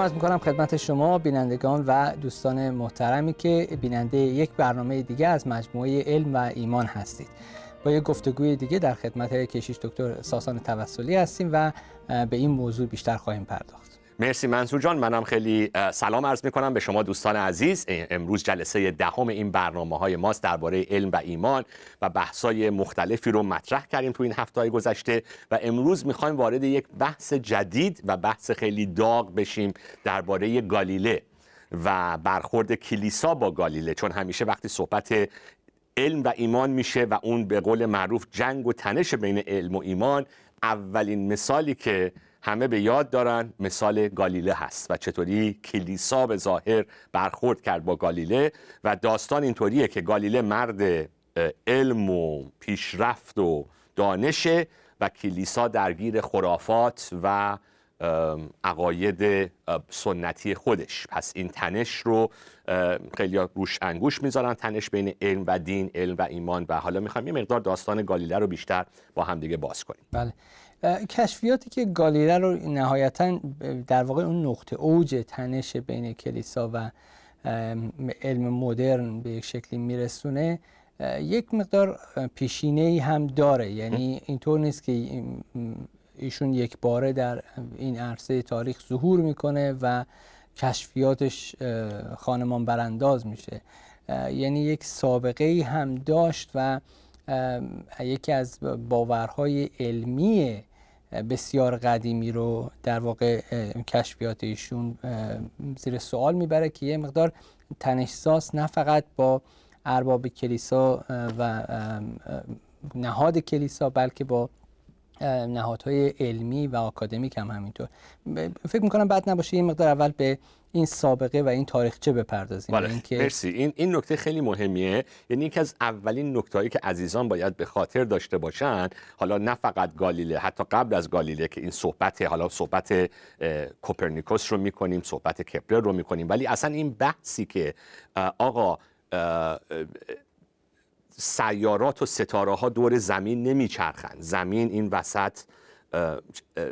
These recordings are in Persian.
سلام عرض می‌کنم خدمت شما بینندگان و دوستان محترمی که بیننده یک برنامه دیگه از مجموعه علم و ایمان هستید. با یک گفتگوی دیگه در خدمت کشیش دکتر ساسان توسلی هستیم و به این موضوع بیشتر خواهیم پرداخت. مرسی منصور جان. منم خیلی سلام عرض می کنم به شما دوستان عزیز. امروز جلسه دهم این برنامه های ماست درباره علم و ایمان و بحثای مختلفی رو مطرح کردیم تو این هفته های گذشته و امروز می‌خوایم وارد یک بحث جدید و بحث خیلی داغ بشیم درباره گالیله و برخورد کلیسا با گالیله. چون همیشه وقتی صحبت علم و ایمان میشه و اون به قول معروف جنگ و تنش بین علم و ایمان اولین مثالی که همه به یاد دارن. مثال گالیله هست و چطوری کلیسا به ظاهر برخورد کرد با گالیله و داستان اینطوریه که گالیله مرد علم و پیشرفت و دانشه و کلیسا درگیر خرافات و عقاید سنتی خودش. پس این تنش رو خیلی روش انگوش می‌ذارن تنش بین علم و دین علم و ایمان. و حالا می‌خوایم یه مقدار داستان گالیله رو بیشتر با هم دیگه باز کنیم. بله. کشفیاتی که گالیله رو نهایتا در واقع اون نقطه اوج تنش بین کلیسا و علم مدرن به یک شکلی میرسونه یک مقدار پیشینه ای هم داره. یعنی اینطور نیست که ایشون یک باره در این عرصه تاریخ ظهور می‌کنه و کشفیاتش خانمان برانداز میشه. یعنی یک سابقه ای هم داشت و یکی از باورهای علمی بسیار قدیمی رو در واقع کشفیات ایشون زیر سوال می‌بره که یه مقدار تنشساس نه فقط با ارباب کلیسا و نهاد کلیسا بلکه با نهادهای علمی و آکادمیک هم همینطور. فکر می‌کنم بعد نباشه یه مقدار اول به این سابقه و این تاریخچه بپردازیم. بله. این که... مرسی. این این نکته خیلی مهمیه. یعنی یکی از اولین نکتهایی که عزیزان باید به خاطر داشته باشن حالا نه فقط گالیله حتی قبل از گالیله که این صحبت حالا صحبت کوپرنیکوس رو می‌کنیم صحبت کپلر رو می‌کنیم. ولی اصلا این بحثی که آقا سیارات و ستاره ها دور زمین نمیچرخن. زمین این وسط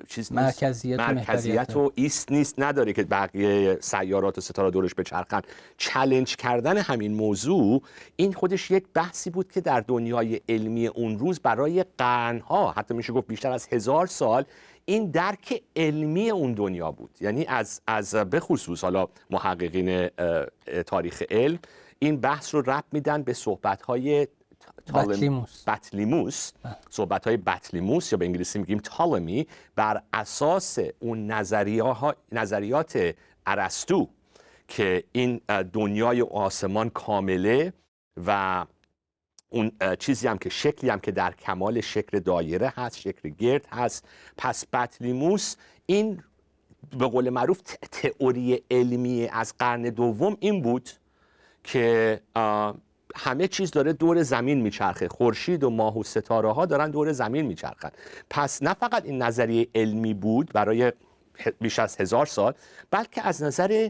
چیز مرکزیت, مرکزیت و ایست نیست نداره که بقیه سیارات و ستاره دورش بچرخن challenge کردن همین موضوع این خودش یک بحثی بود که در دنیای علمی اون روز برای قرنها حتی میشه گفت بیشتر از هزار سال این درک علمی اون دنیا بود. یعنی از از بخصوص حالا محققین تاریخ علم این بحث رو ربط میدن به صحبت بطلیموس. بطلیموس. صحبت های بطلیموس یا به انگلیسی میگیم تالمی بر اساس اون نظریات ارسطو که این دنیای آسمان کامله و اون چیزی هم که شکلی هم که در کمال شکل دایره هست شکل گرد هست. پس بطلیموس این به قول معروف تئوری علمی از قرن دوم این بود که همه چیز داره دور زمین میچرخه. خورشید و ماه و ستاره ها دارن دور زمین میچرخن. پس نه فقط این نظریه علمی بود برای بیش از هزار سال بلکه از نظر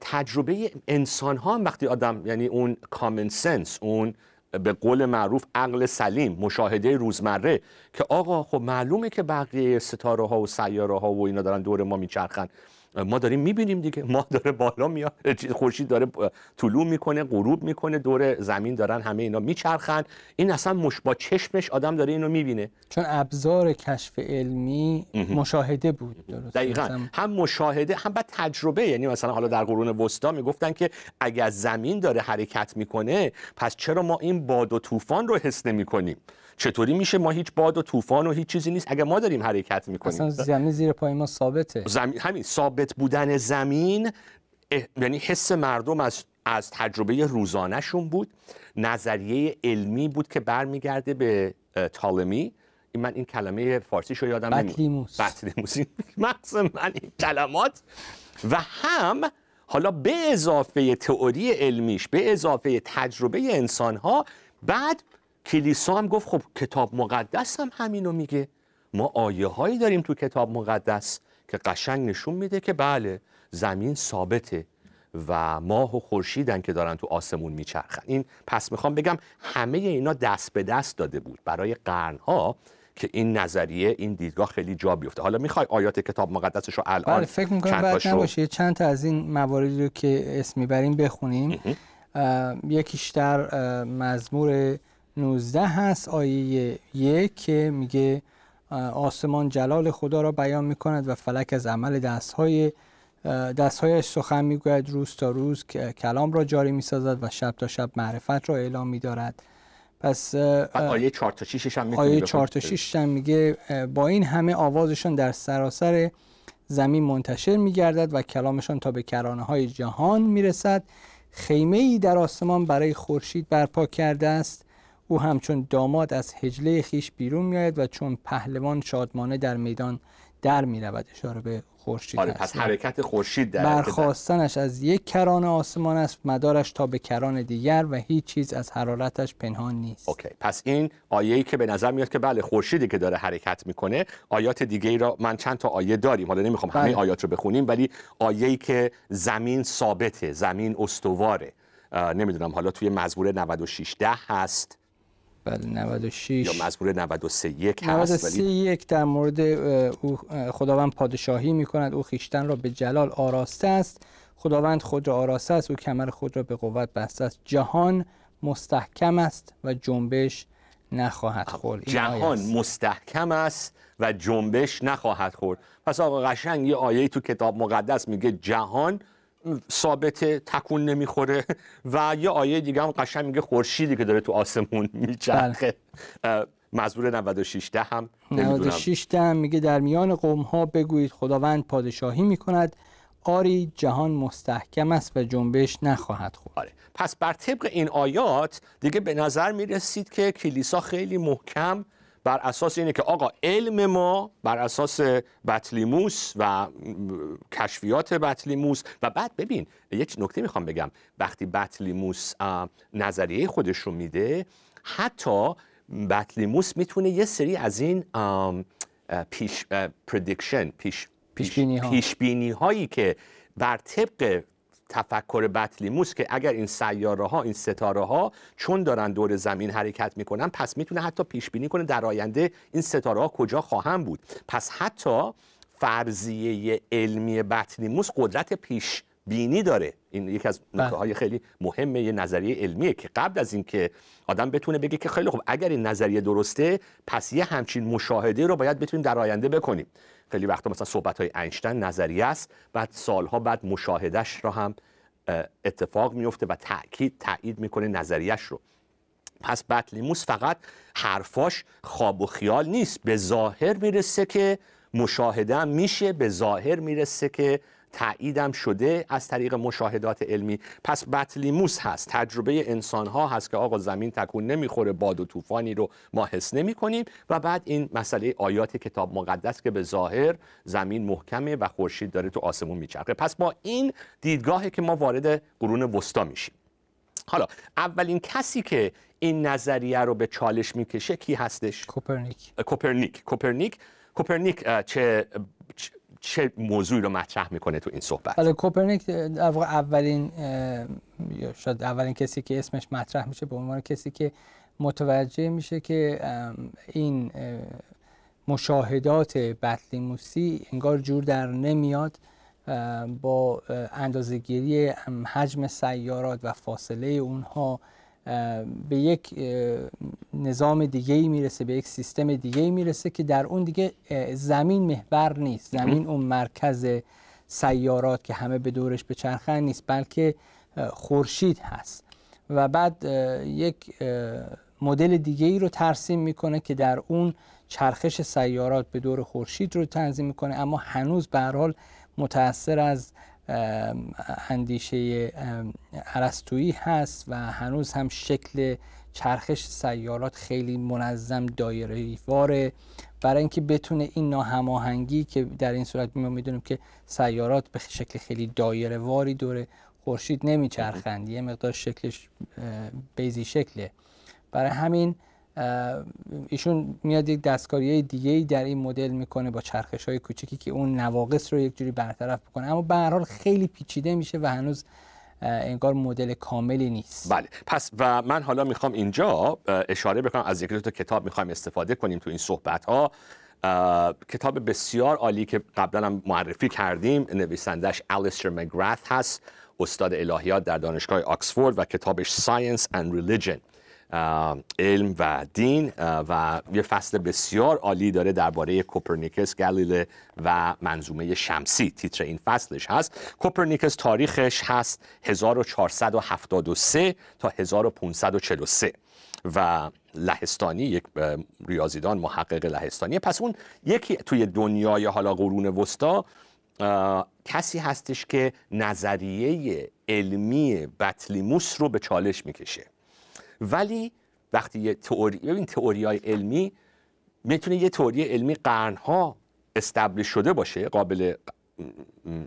تجربه انسان ها وقتی آدم یعنی اون کامن سنس اون به قول معروف عقل سلیم مشاهده روزمره که آقا خب معلومه که بقیه ستاره ها و سیاره ها و اینا دارن دور ما میچرخن. ما داریم می‌بینیم دیگه. ما داره بالا میاد خورشید داره طلوع می‌کنه غروب می‌کنه دور زمین دارن همه اینا میچرخن. این اصلا مش با چشمش آدم داره اینو می‌بینه. چون ابزار کشف علمی مشاهده بود درست دقیقا. هم مشاهده هم بعد تجربه. یعنی مثلا حالا در قرون وسطا می‌گفتن که اگر زمین داره حرکت می‌کنه پس چرا ما این باد و طوفان رو حس نمی‌کنیم؟ چطوری میشه ما هیچ باد و طوفان و هیچ چیزی نیست؟ اگر ما داریم حرکت می‌کنیم. اصلا زمین زیر پای ما ثابته. زمین همین ثابت بودن زمین یعنی حس مردم از از تجربه روزانهشون بود. نظریه علمی بود که برمیگرده به تالمی این من این کلمه فارسی شو یادم بطلیموس. بطلیموس. من این کلمات. و هم حالا به اضافه تئوری علمیش به اضافه تجربه انسان ها بعد کلیسا هم گفت خب کتاب مقدس هم همینو میگه. ما آیه هایی داریم تو کتاب مقدس که قشنگ نشون میده که بله زمین ثابته و ماه و خورشیدن که دارن تو آسمون میچرخن. این پس می‌خوام بگم همه اینا دست به دست داده بود برای قرنها که این نظریه این دیدگاه خیلی جا بیفته. حالا می‌خوای آیات کتاب مقدسش رو الان بله فکر می‌کنم بعد نباشه. چند تا از این مواردی رو که اسم می‌بریم بخونیم. یکیش در مزمور 19 هست آیه یک که میگه آسمان جلال خدا را بیان می‌کند و فلک از عمل دستهای دستهایش سخن می‌گوید روز تا روز کلام را جاری می‌سازد و شب تا شب معرفت را اعلام میدارد. پس آیه 4 تا 6 هم آیه 4 تا 6 هم میگه با این همه آوازشان در سراسر زمین منتشر میگردد و کلامشان تا به کرانه های جهان می‌رسد. خیمه ای در آسمان برای خورشید برپا کرده است. او همچون داماد از هجله خیش بیرون میآید و چون پهلوان شادمانه در میدان در می رود اشاره به خورشید آره پس حرکت خورشید در برخواستنش از یک کران آسمان است مدارش تا به کران دیگر و هیچ چیز از حرارتش پنهان نیست. اوکی پس این آیه‌ای که به نظر میاد که بله خورشیدی که داره حرکت می‌کنه آیات دیگه ای را من چند تا آیه داریم. حالا نمی‌خوام بله. همه آیات رو بخونیم ولی آیه‌ای که زمین ثابته زمین استواره. نمی‌دونم حالا توی مزمور 96 ده هست. بله 96 یا مزمور 93 یک هست 93 یک در مورد او خداوند پادشاهی می کند او خیشتن را به جلال آراسته است. خداوند خود را آراسته است. او کمر خود را به قوت بسته است. جهان مستحکم است و جنبش نخواهد خورد. جهان مستحکم است و جنبش نخواهد خورد. پس آقا قشنگ یه آیه تو کتاب مقدس میگه جهان ثابت تکون نمی‌خوره. و یه آیه دیگه هم قشنگ میگه خورشیدی که داره تو آسمون میچرخه. بله. مزبور 96 ده هم. 96 ده هم میگه در میان قوم ها بگویید خداوند پادشاهی می‌کند. آری جهان مستحکم است و جنبش نخواهد خورد. آره. پس بر طبق این آیات دیگه به نظر می‌رسید که کلیسا خیلی محکم بر اساس اینه که آقا علم ما بر اساس بطلیموس و کشفیات بطلیموس و بعد ببین یک نکته می‌خوام بگم. وقتی بطلیموس نظریه خودش رو میده حتی بطلیموس می‌تونه یه سری از این پیش پردیکشن پیش پیش بینی هایی که بر طبق تفکر بطلیموس که اگر این سیاره ها این ستاره ها چون دارن دور زمین حرکت می‌کنن پس می‌تونه حتی پیش بینی کنه در آینده این ستاره ها کجا خواهم بود. پس حتی فرضیه علمی بطلیموس قدرت پیش بینی داره. این یکی از بله. نکته های خیلی مهمه یه نظریه علمیه که قبل از اینکه آدم بتونه بگه که خیلی خوب اگر این نظریه درسته پس یه همچین مشاهده رو باید بتونیم در آینده بکنیم. خیلی وقتا مثلا صحبت های اینشتین نظریه است بعد سالها بعد مشاهدش را هم اتفاق میفته و تاکید تایید می‌کنه نظریش رو. پس بطلیموس فقط حرفاش خواب و خیال نیست. به ظاهر می‌رسه که مشاهده میشه به ظاهر می‌رسه که تاییدم شده از طریق مشاهدات علمی. پس بطلیموس هست. تجربه انسان ها هست که آقا زمین تکون نمی‌خوره باد و طوفانی رو ما حس نمی کنیم و بعد این مسئله آیات کتاب مقدس که به ظاهر زمین محکمه و خورشید داره تو آسمون میچرخه. پس با این دیدگاهی که ما وارد قرون وسطا میشیم. حالا اولین کسی که این نظریه رو به چالش می‌کشه کی هستش؟ کوپرنیک. کوپرنیک. کوپرنیک. کوپرنیک چه چه موضوعی رو مطرح می‌کنه تو این صحبت؟ بله کوپرنیک اولین شاید اولین کسی که اسمش مطرح میشه به عنوان کسی که متوجه میشه که این مشاهدات بطلیموسی انگار جور در نمیاد با اندازهگیری حجم سیارات و فاصله اونها به یک نظام دیگه ای می‌رسه به یک سیستم دیگه ای می‌رسه که در اون دیگه زمین محور نیست. زمین اون مرکز سیارات که همه به دورش به چرخن نیست بلکه خورشید هست. و بعد یک مدل دیگه ای رو ترسیم می‌کنه که در اون چرخش سیارات به دور خورشید رو تنظیم می‌کنه اما هنوز به حال متأثر از اندیشه عرستویی هست و هنوز هم شکل چرخش سیارات خیلی منظم دایره واره برای اینکه بتونه این ناهماهنگی که در این صورت ما می‌دونیم که سیارات به شکل خیلی دایره واری دوره خورشید نمیچرخند یه مقدار شکلش بیزی شکله. برای همین ایشون میاد یک دستکاری دیگه ای در این مدل می‌کنه با چرخش های کوچکی که اون نواقص رو یک جوری برطرف بکنه. اما به هر حال خیلی پیچیده میشه و هنوز انگار مدل کاملی نیست. بله. پس و من حالا می‌خوام اینجا اشاره بکنم از یک دو تا کتاب می‌خوایم استفاده کنیم تو این صحبت ها کتاب بسیار عالی که قبلا هم معرفی کردیم نویسندش الیستر مگرث هست استاد الهیات در دانشگاه آکسفورد و کتابش Science and Religion. علم و دین و یه فصل بسیار عالی داره درباره کوپرنیکس گالیله و منظومه شمسی. تیتر این فصلش هست. کوپرنیکس تاریخش هست 1473 تا 1543 و لهستانی یک ریاضیدان محقق لهستانی. پس اون یکی توی دنیای حالا قرون وسطا کسی هستش که نظریه علمی بطلیموس رو به چالش می‌کشه. ولی وقتی یه تئوری ببین تئوری های علمی می‌تونه یه تئوری علمی قرنها استبلیش شده باشه قابل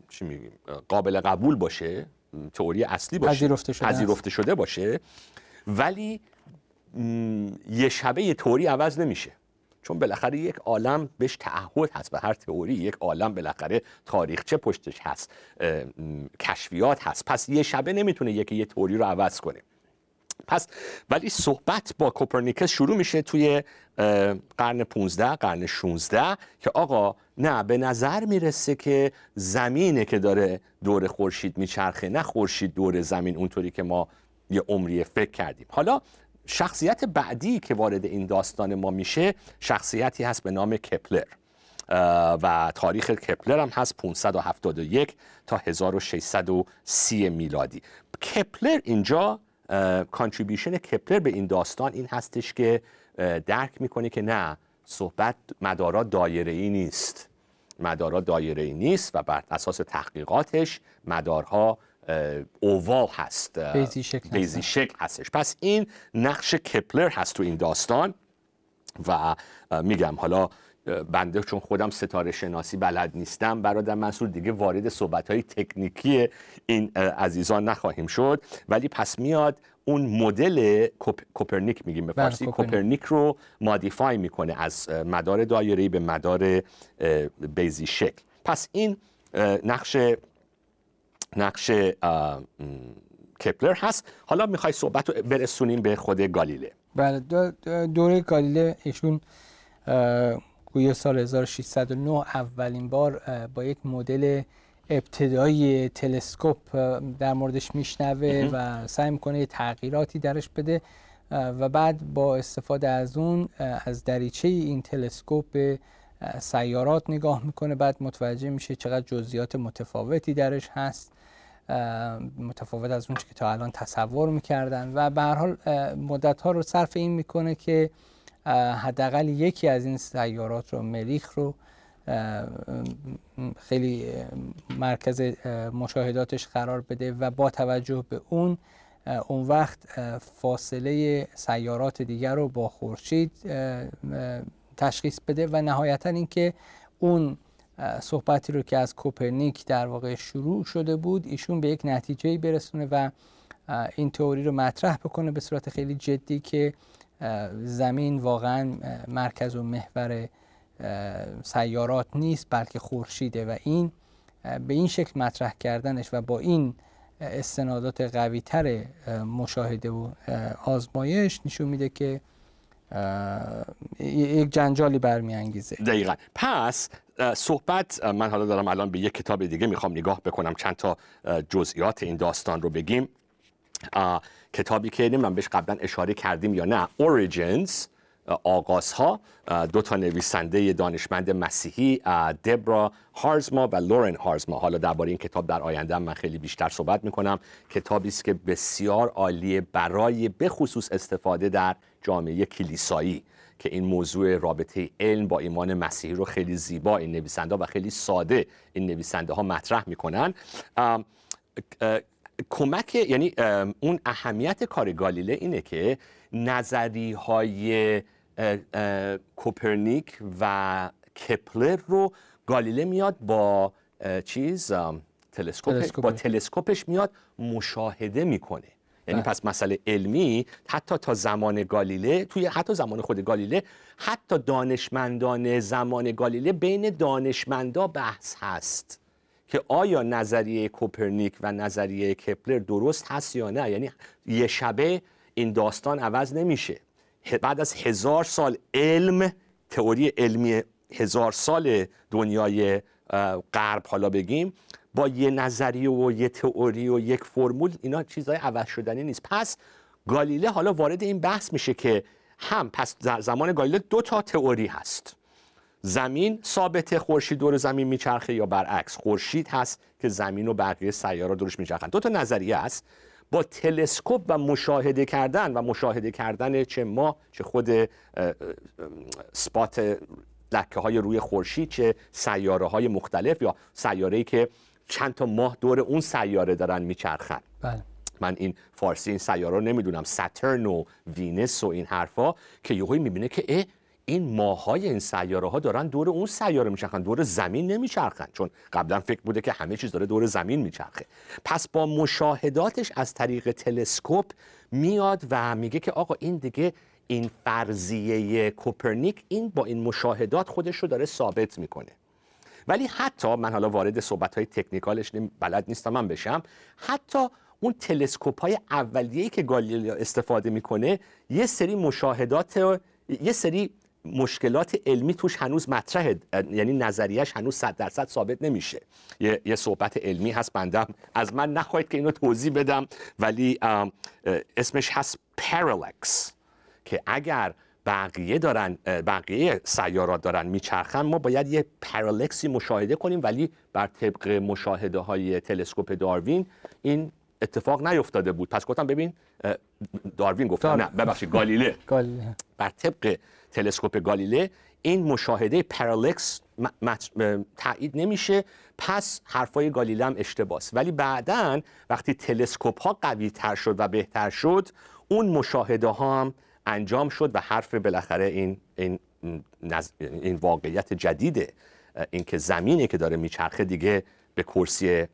چی میگیم؟ قابل قبول باشه تئوری اصلی باشه پذیرفته شده, پذیرفته شده باشه ولی یه شبه یه تئوری عوض نمیشه. چون بالاخره یک عالم بهش تعهد هست به هر تئوری یک عالم بالاخره تاریخچه پشتش هست کشفیات هست. پس یه شبه نمی‌تونه یکی یه تئوری رو عوض کنه. پس ولی صحبت با کوپرنیکس شروع میشه توی قرن 15 قرن 16 که آقا نه به نظر می‌رسه که زمینه که داره دور خورشید میچرخه نه خورشید دور زمین اونطوری که ما یه عمری فکر کردیم. حالا شخصیت بعدی که وارد این داستان ما میشه شخصیتی هست به نام کپلر. و تاریخ کپلر هم هست 571 تا 1630 میلادی. کپلر اینجا contribution کپلر به این داستان این هستش که درک می‌کنه که نه صحبت مدارا دایره ای نیست. مدارا دایره ای نیست و بر اساس تحقیقاتش مدارها oval هست بیضی شکل, بیضی شکل هستش. پس این نقش کپلر هست تو این داستان و میگم حالا بنده چون خودم ستاره شناسی بلد نیستم برادر منصور دیگه وارد صحبت های تکنیکی این عزیزان نخواهیم شد. ولی پس میاد اون مدل کوپرنیک میگیم به بله، فارسی. کوپرنیک. رو مادیفای می‌کنه از مدار دایره به مدار بیزی شکل. پس این نقش نقش کپلر هست. حالا می‌خوای صحبت رو برسونیم به خود گالیله. بله دوره گالیله ایشون گویا سال 1609 اولین بار با یک مدل ابتدایی تلسکوپ در موردش میشنوه و سعی می‌کنه تغییراتی درش بده. و بعد با استفاده از اون از دریچه این تلسکوپ به سیارات نگاه می‌کنه. بعد متوجه میشه چقدر جزئیات متفاوتی درش هست. متفاوت از اون که تا الان تصور می‌کردن. و به هر حال مدت ها رو صرف این می‌کنه که حداقل یکی از این سیارات رو مریخ رو خیلی مرکز مشاهداتش قرار بده و با توجه به اون اون وقت فاصله سیارات دیگر رو با خورشید تشخیص بده و نهایتا اینکه اون صحبتی رو که از کوپرنیک در واقع شروع شده بود ایشون به یک نتیجه برسونه و این تئوری رو مطرح بکنه به صورت خیلی جدی که زمین واقعا مرکز و محور سیارات نیست بلکه خورشیده و این به این شکل مطرح کردنش و با این استنادات قوی تر مشاهده و آزمایش نشون میده که یک جنجالی برمیانگیزه. دقیقا. پس صحبت من حالا دارم الان به یک کتاب دیگه می‌خوام نگاه بکنم. چند تا جزئیات این داستان رو بگیم. کتابی که نمی‌دونم بهش قبلا اشاره کردیم یا نه Origins آغازها. دو تا نویسنده دانشمند مسیحی دبرا هارزما و لورن هارزما حالا درباره این کتاب در آینده من خیلی بیشتر صحبت می‌کنم. کتابی است که بسیار عالیه برای بخصوص استفاده در جامعه کلیسایی که این موضوع رابطه علم با ایمان مسیحی رو خیلی زیبا این نویسنده و خیلی ساده این نویسنده ها مطرح می‌کنن. کمک یعنی اون اهمیت کار گالیله اینه که نظری های کوپرنیک و کپلر رو گالیله میاد با چیز تلسکوپ. با تلسکوپش میاد مشاهده می‌کنه. یعنی بله. پس مسئله علمی حتی تا زمان گالیله توی حتی زمان خود گالیله حتی دانشمندان زمان گالیله بین دانشمندا بحث هست. که آیا نظریه کوپرنیک و نظریه کپلر درست هست یا نه؟ یعنی یه شبه این داستان عوض نمیشه. بعد از هزار سال علم تئوری علمی هزار سال دنیای غرب حالا بگیم با یه نظریه و یه تئوری و یک فرمول اینا چیزهای عوض شدنی نیست. پس گالیله حالا وارد این بحث میشه که هم پس زمان گالیله دو تا تئوری هست. زمین ثابت خورشید دور زمین میچرخه یا برعکس خورشید هست که زمین و بقیه سیاره دورش میچرخن. دو تا نظریه است. با تلسکوپ و مشاهده کردن و مشاهده کردن چه ما چه خود سپات لکه های روی خورشید چه سیاره های مختلف یا سیاره ای که چند تا ماه دور اون سیاره دارن میچرخن. بله. من این فارسی این سیاره رو نمی‌دونم. Saturn و Venus و این حرفا که یهویی می‌بینه که اه این ماهای این سیاره ها دارن دور اون سیاره میچرخن دور زمین نمیچرخن. چون قبلا فکر بوده که همه چیز داره دور زمین میچرخه. پس با مشاهداتش از طریق تلسکوپ میاد و میگه که آقا این دیگه این فرضیه کوپرنیک این با این مشاهدات خودش رو داره ثابت می‌کنه. ولی حتی من حالا وارد صحبت های technical ش بلد نیستم من بشم. حتی اون تلسکوپ های اولیه‌ای که گالیلئو استفاده می‌کنه یه سری مشاهدات یه سری مشکلات علمی توش هنوز مطرحه. یعنی نظریش هنوز صد درصد ثابت نمیشه. یه،, یه صحبت علمی هست بندم. از من نخواهید که اینو توضیح بدم ولی اسمش هست پارالکس که اگر بقیه دارن بقیه سیارات دارن میچرخن ما باید یه پارالکسی مشاهده کنیم. ولی بر طبق مشاهده های تلسکوپ داروین این اتفاق نیفتاده بود. پس گفتم ببین داروین گفت نه ببخشید گالیله. بر طبق تلسکوپ گالیله این مشاهده پارالکس تایید نمیشه. پس حرفای گالیله هم اشتباس ولی بعدا وقتی تلسکوپ ها قوی تر شد و بهتر شد اون مشاهده ها هم انجام شد و حرف بالاخره این این این واقعیت جدیده. اینکه زمینی که داره میچرخه دیگه به کرسی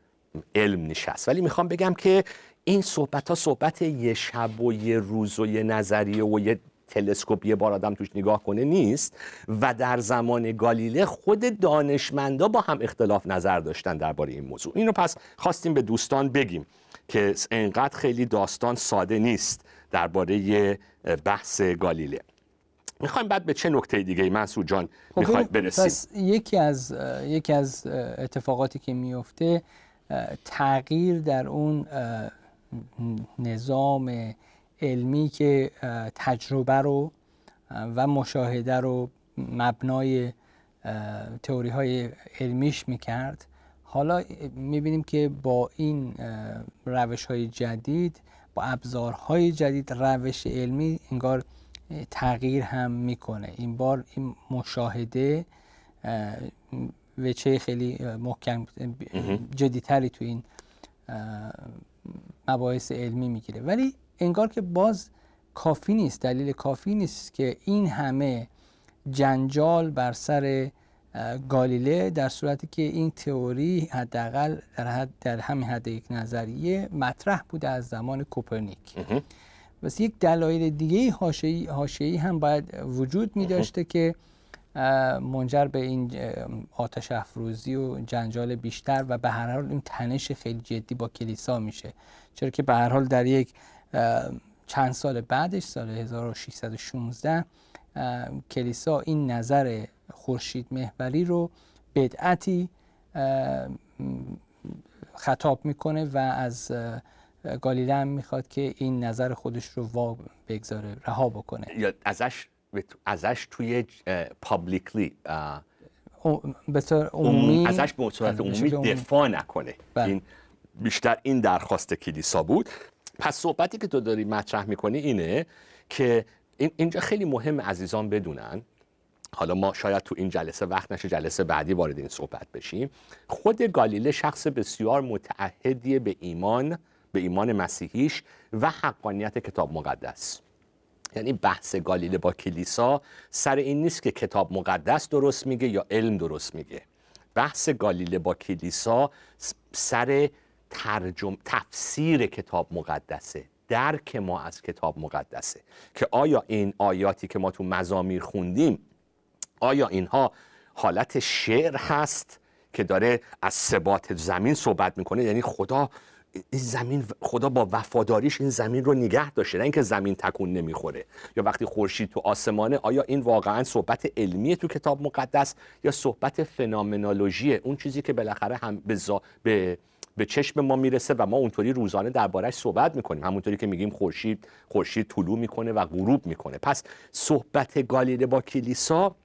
علم نشست. ولی می‌خوام بگم که این صحبت ها صحبت یه شب و یه روز و یه نظریه و یه تلسکوپ یه بار آدم توش نگاه کنه نیست و در زمان گالیله خود دانشمندا با هم اختلاف نظر داشتن درباره این موضوع. اینو پس خواستیم به دوستان بگیم که انقدر خیلی داستان ساده نیست درباره بحث گالیله. می‌خوایم بعد به چه نکته دیگه منصور جان خب می‌خواید برسیم؟ پس یکی از یکی از اتفاقاتی که میفته تغییر در اون نظام علمی که تجربه رو و مشاهده رو مبنای تئوری های علمیش می‌کرد. حالا می‌بینیم که با این روش های جدید با ابزارهای جدید روش علمی انگار تغییر هم می‌کنه. این بار این مشاهده وچه خیلی محکم جدیتری تو این مباحث علمی می‌گیره. ولی انگار که باز کافی نیست دلیل کافی نیست که این همه جنجال بر سر گالیله در صورتی که این تئوری حداقل در, حد در همین حد یک نظریه مطرح بوده از زمان کوپرنیک. بس یک دلایل دیگه حاشیه‌ای هم باید وجود می داشته که منجر به این آتش افروزی و جنجال بیشتر و به هر حال این تنش خیلی جدی با کلیسا میشه. چرا که به هر حال در یک چند سال بعدش سال 1616 کلیسا این نظر خورشید محوری رو بدعتی خطاب می‌کنه و از گالیله هم می‌خواد که این نظر خودش رو وا بگذاره رها بکنه. یا ازش ازش توی پابلیکلی به طور عمومی ازش به صورت عمومی. دفاع نکنه. بله. این بیشتر این درخواست کلیسا بود. پس صحبتی که تو داری مطرح می‌کنی اینه که اینجا خیلی مهم عزیزان بدونن. حالا ما شاید تو این جلسه وقت نشه جلسه بعدی وارد این صحبت بشیم. خود گالیله شخص بسیار متعهدی به ایمان به ایمان مسیحیش و حقانیت کتاب مقدس. یعنی بحث گالیله با کلیسا سر این نیست که کتاب مقدس درست میگه یا علم درست میگه. بحث گالیله با کلیسا سر ترجم تفسیر کتاب مقدسه. درک ما از کتاب مقدسه. که آیا این آیاتی که ما تو مزامیر خوندیم آیا اینها حالت شعر هست که داره از ثبات زمین صحبت می‌کنه؟ یعنی خدا این زمین خدا با وفاداریش این زمین رو نگه داشته نه اینکه زمین تکون نمی‌خوره. یا وقتی خورشید تو آسمانه آیا این واقعا صحبت علمیه تو کتاب مقدس یا صحبت فنامنولوژیه اون چیزی که بالاخره هم به, به چشم ما می‌رسه و ما اونطوری روزانه دربارش صحبت می‌کنیم. همونطوری که میگیم خورشید خورشید طلوع می‌کنه و غروب می‌کنه. پس صحبت گالیله با کلیسا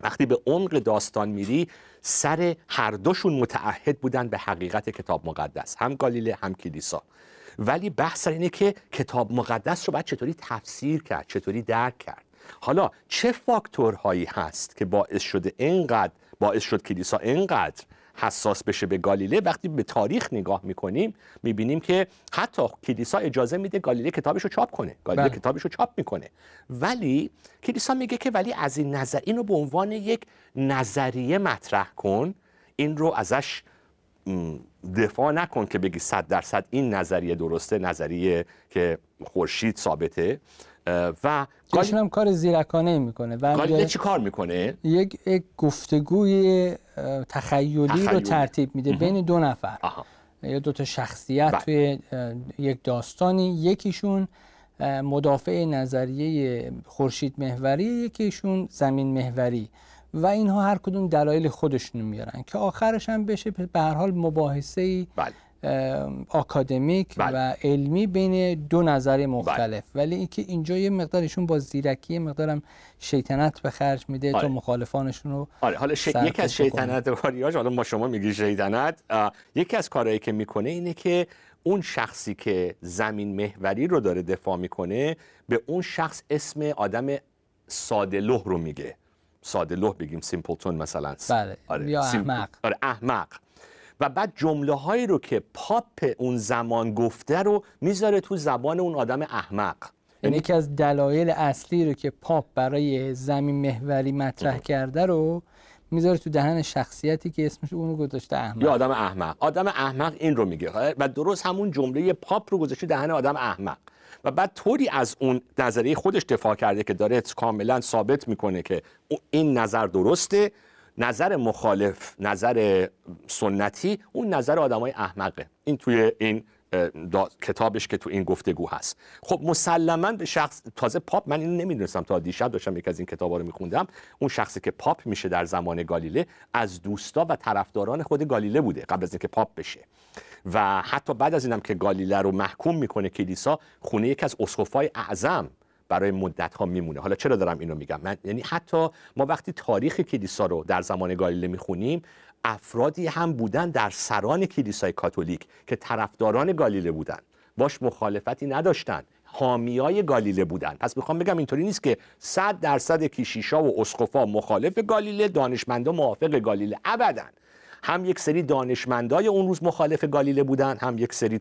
وقتی به عمق داستان میری سر هر دوشون متعهد بودن به حقیقت کتاب مقدس. هم گالیله هم کلیسا. ولی بحث سر اینه که کتاب مقدس رو باید چطوری تفسیر کرد چطوری درک کرد. حالا چه فاکتورهایی هست که باعث شده اینقدر باعث شد کلیسا اینقدر حساس بشه به گالیله. وقتی به تاریخ نگاه می‌کنیم می‌بینیم که حتی کلیسا اجازه میده گالیله کتابش رو چاپ کنه. گالیله بله. کتابش رو چاپ می‌کنه. ولی کلیسا میگه که ولی از این نظر اینو به عنوان یک نظریه مطرح کن. این رو ازش دفاع نکن که بگی صد درصد این نظریه درسته نظریه که خورشید ثابته. و گالیله هم کار زیرکانه می‌کنه. گالیله چی کار می‌کنه؟ یک, یک گفتگوی تخیلی, رو ترتیب میده بین دو نفر. یا دو تا شخصیت بله. توی یک داستانی. یکیشون مدافع نظریه خورشید محوری یکیشون زمین محوری. و اینها هر کدوم دلایل خودشون میارن که آخرش هم بشه به هر حال مباحثه بله. آکادمیک بله. و علمی بین دو نظر مختلف بله. ولی اینکه اینجا یه مقدارشون با زیرکی مقدارم شیطنت به خرج میده آره. تا مخالفانشون رو آره حالا ش... یکی از شیطنت کاریاش حالا ما شما میگی شیطنت یکی از کارهایی که می‌کنه اینه که اون شخصی که زمین محوری رو داره دفاع می‌کنه به اون شخص اسم آدم سادلوه رو میگه سادلوه بگیم سیمپلتون مثلا بله. آره. یا احمق آره احمق و بعد جمله هایی رو که پاپ اون زمان گفته رو می‌ذاره تو زبان اون آدم احمق. یعنی یکی از دلایل اصلی رو که پاپ برای زمین محوری مطرح کرده رو می‌ذاره تو دهن شخصیتی که اسمش اونو گذاشته احمق. یا آدم احمق. آدم احمق این رو میگه. و درست همون جمله پاپ رو گذاشته دهن آدم احمق. و بعد طوری از اون نظریه خودش دفاع کرده که داره کاملا ثابت می‌کنه که این نظر درسته نظر مخالف نظر سنتی اون نظر آدمای احمقه. این توی این کتابش که تو این گفتگو هست. خب مسلما به شخص تازه پاپ من اینو نمی‌دونستم تا دیشب داشتم یک از این کتابا رو میخوندم. اون شخصی که پاپ میشه در زمان گالیله از دوستا و طرفداران خود گالیله بوده قبل از اینکه پاپ بشه. و حتی بعد از اینم که گالیله رو محکوم می‌کنه کلیسا خونه یکی از اسقفای اعظم برای مدت ها میمونه. حالا چرا دارم اینو میگم؟ من یعنی حتی ما وقتی تاریخ کلیسا رو در زمان گالیله می‌خونیم افرادی هم بودن در سران کلیسای کاتولیک که طرفداران گالیله بودن. باش مخالفتی نداشتن. حامیای گالیله بودن. پس می‌خوام بگم اینطوری نیست که صد درصد کیشیشا و اسقفا مخالف گالیله دانشمندا موافق گالیله. ابدا. هم یک سری دانشمندای اون روز مخالف گالیله بودن هم یک سری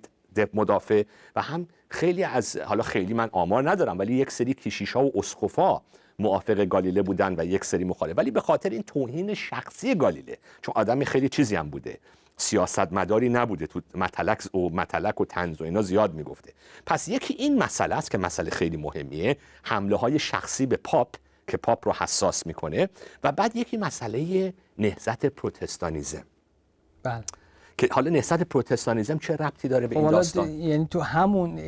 مدافع و هم خیلی از حالا خیلی من آمار ندارم ولی یک سری کشیشا و اسقفا موافق گالیله بودن و یک سری مخالف. ولی به خاطر این توهین شخصی گالیله چون آدم خیلی چیزی هم بوده. سیاستمداری نبوده تو متلک و متلک و تنز و اینا زیاد می‌گفته. پس یکی این مسئله است که مسئله خیلی مهمیه حمله های شخصی به پاپ که پاپ رو حساس می‌کنه. و بعد یکی مسئله نهزت پروتستانیزم. بله. که حالا نهضت پروتستانیزم چه ربطی داره به این داستان؟ یعنی تو همون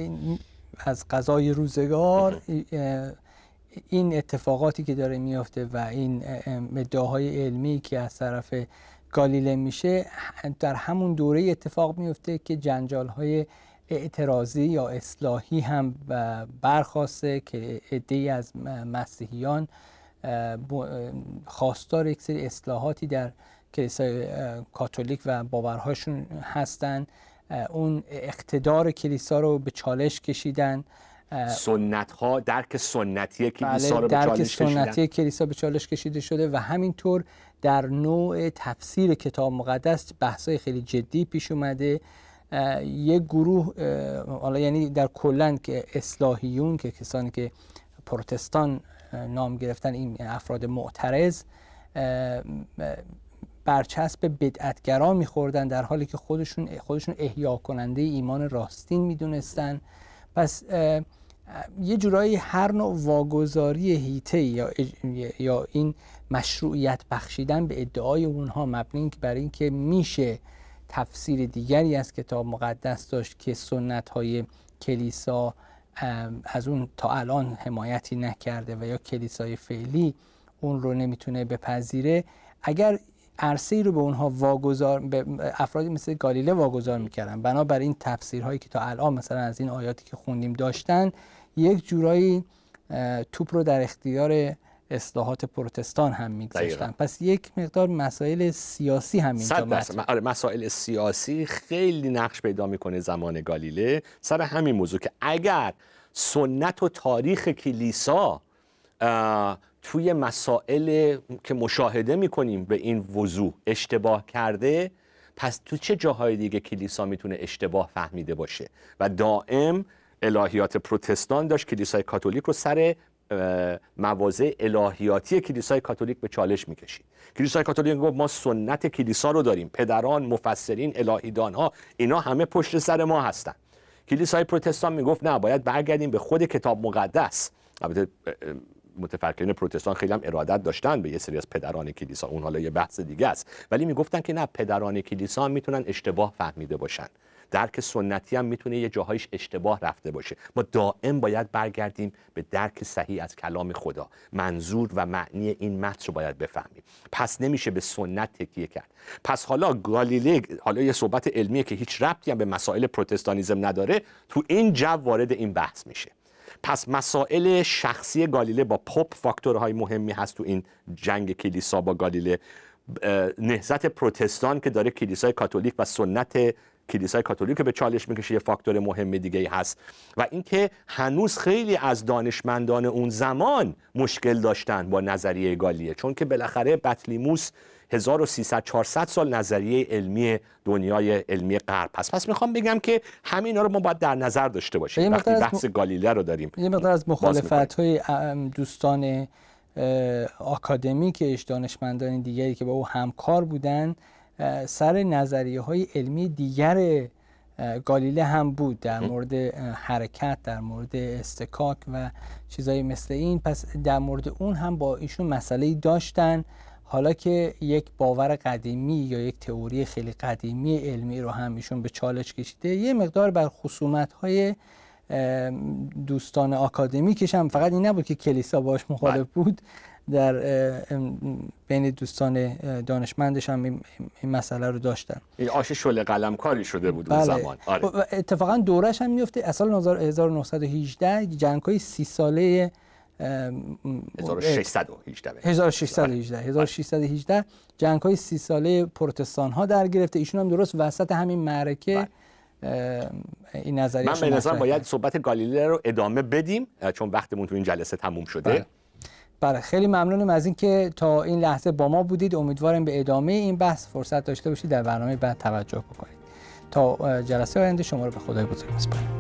از قضای روزگار این اتفاقاتی که داره میافته و این ادعاهای علمی که از طرف گالیله میشه در همون دوره اتفاق میفته که جنجال های اعتراضی یا اصلاحی هم برخواسته که عدهای از مسیحیان خواستار یک سری اصلاحاتی در کلیسای کاتولیک و باورهاشون هستند اون اقتدار کلیسا رو به چالش کشیدن. سنت ها درک سنتی کلیسا بله، رو به چالش سنتی کلیسا به چالش کشیده شده و همینطور در نوع تفسیر کتاب مقدس بحثای خیلی جدی پیش اومده. یک گروه حالا یعنی در کلن که اصلاحیون که کسانی که پروتستان نام گرفتن این افراد معترض برچسب بدعتگرا میخوردن در حالی که خودشون خودشون احیا کننده ایمان راستین می‌دونستن. پس یه جورایی هر نوع واگذاری هیته یا, یا این مشروعیت بخشیدن به ادعای اونها مبنی برای اینکه میشه تفسیر دیگری از کتاب مقدس داشت که سنت های کلیسا از اون تا الان حمایتی نکرده و یا کلیسای فعلی اون رو نمی‌تونه بپذیره اگر عرصه ای رو به اونها واگذار به افرادی مثل گالیله واگذار می‌کردن. بنابراین تفسیرهایی که تا الان مثلا از این آیاتی که خوندیم داشتن یک جورایی توپ رو در اختیار اصلاحات پروتستان هم میگذاشتن. پس یک مقدار مسائل سیاسی هم اینجا آره مسائل سیاسی خیلی نقش پیدا می‌کنه زمان گالیله. سر همین موضوع که اگر سنت و تاریخ کلیسا توی مسائل که مشاهده می‌کنیم به این وضوح اشتباه کرده پس تو چه جاهای دیگه کلیسا می‌تونه اشتباه فهمیده باشه؟ و دائم الهیات پروتستان داشت کلیسای کاتولیک رو سر مواضع الهیاتی کلیسای کاتولیک به چالش می‌کشید. کلیسای کاتولیک گفت ما سنت کلیسا رو داریم. پدران مفسرین الهیدان ها اینا همه پشت سر ما هستن. کلیسای پروتستان می‌گفت نه باید برگردیم به خود کتاب مقدس. البته متفکرین پروتستان خیلی هم ارادت داشتن به یه سری از پدران کلیسا. اون حالا یه بحث دیگه است. ولی می‌گفتن که نه پدران کلیسا می‌تونن اشتباه فهمیده باشن. درک سنتی هم می‌تونه یه جاهایش اشتباه رفته باشه. ما دائم باید برگردیم به درک صحیح از کلام خدا. منظور و معنی این متن رو باید بفهمیم. پس نمیشه به سنت تکیه کرد. پس حالا گالیله حالا یه صحبت علمیه که هیچ ربطی هم به مسائل پروتستانیزم نداره تو این جو وارد این بحث میشه. پس مسائل شخصی گالیله با پاپ فاکتورهای مهمی هست تو این جنگ کلیسا با گالیله. نهزت پروتستان که داره کلیسای کاتولیک و سنت کلیسای کاتولیک به چالش می‌کشه یه فاکتور مهم دیگه هست. و اینکه هنوز خیلی از دانشمندان اون زمان مشکل داشتن با نظریه گالیه چون که بالاخره بطلیموس 1300 400 سال نظریه علمی دنیای علمی غرب. پس پس می‌خوام بگم که همینا رو ما باید در نظر داشته باشیم. وقتی بحث م... گالیله رو داریم. یه مقدار از مخالفت های دوستان آکادمیکش دانشمندان دیگری که با او همکار بودن سر نظریه های علمی دیگر گالیله هم بود در مورد حرکت در مورد استکاک و چیزایی مثل این. پس در مورد اون هم با ایشون مسئله داشتن. حالا که یک باور قدیمی یا یک تئوری خیلی قدیمی علمی رو هم ایشون به چالش کشیده یه مقدار بر خصومت های دوستان آکادمیکش هم فقط این نبود که کلیسا باش مخالف بله. بود در بین دوستان دانشمندش هم این مسئله رو داشتن این آش شل قلمکاری شده بود اون بله. زمان آره. اتفاقا دورش هم میفته اصلا 1918 جنگ های سی ساله 1618 1618 1618 جنگ های سی ساله پروتستان ها در گرفته. ایشون هم درست وسط همین معرکه بله. این نظریه من به نظر باید صحبت گالیله رو ادامه بدیم چون وقتمون تو این جلسه تموم شده. بله. بله خیلی ممنونم از اینکه تا این لحظه با ما بودید. امیدوارم به ادامه این بحث فرصت داشته باشید. در برنامه بعد توجه بکنید. تا جلسه آینده شما رو به خدای بزرگ میسپارم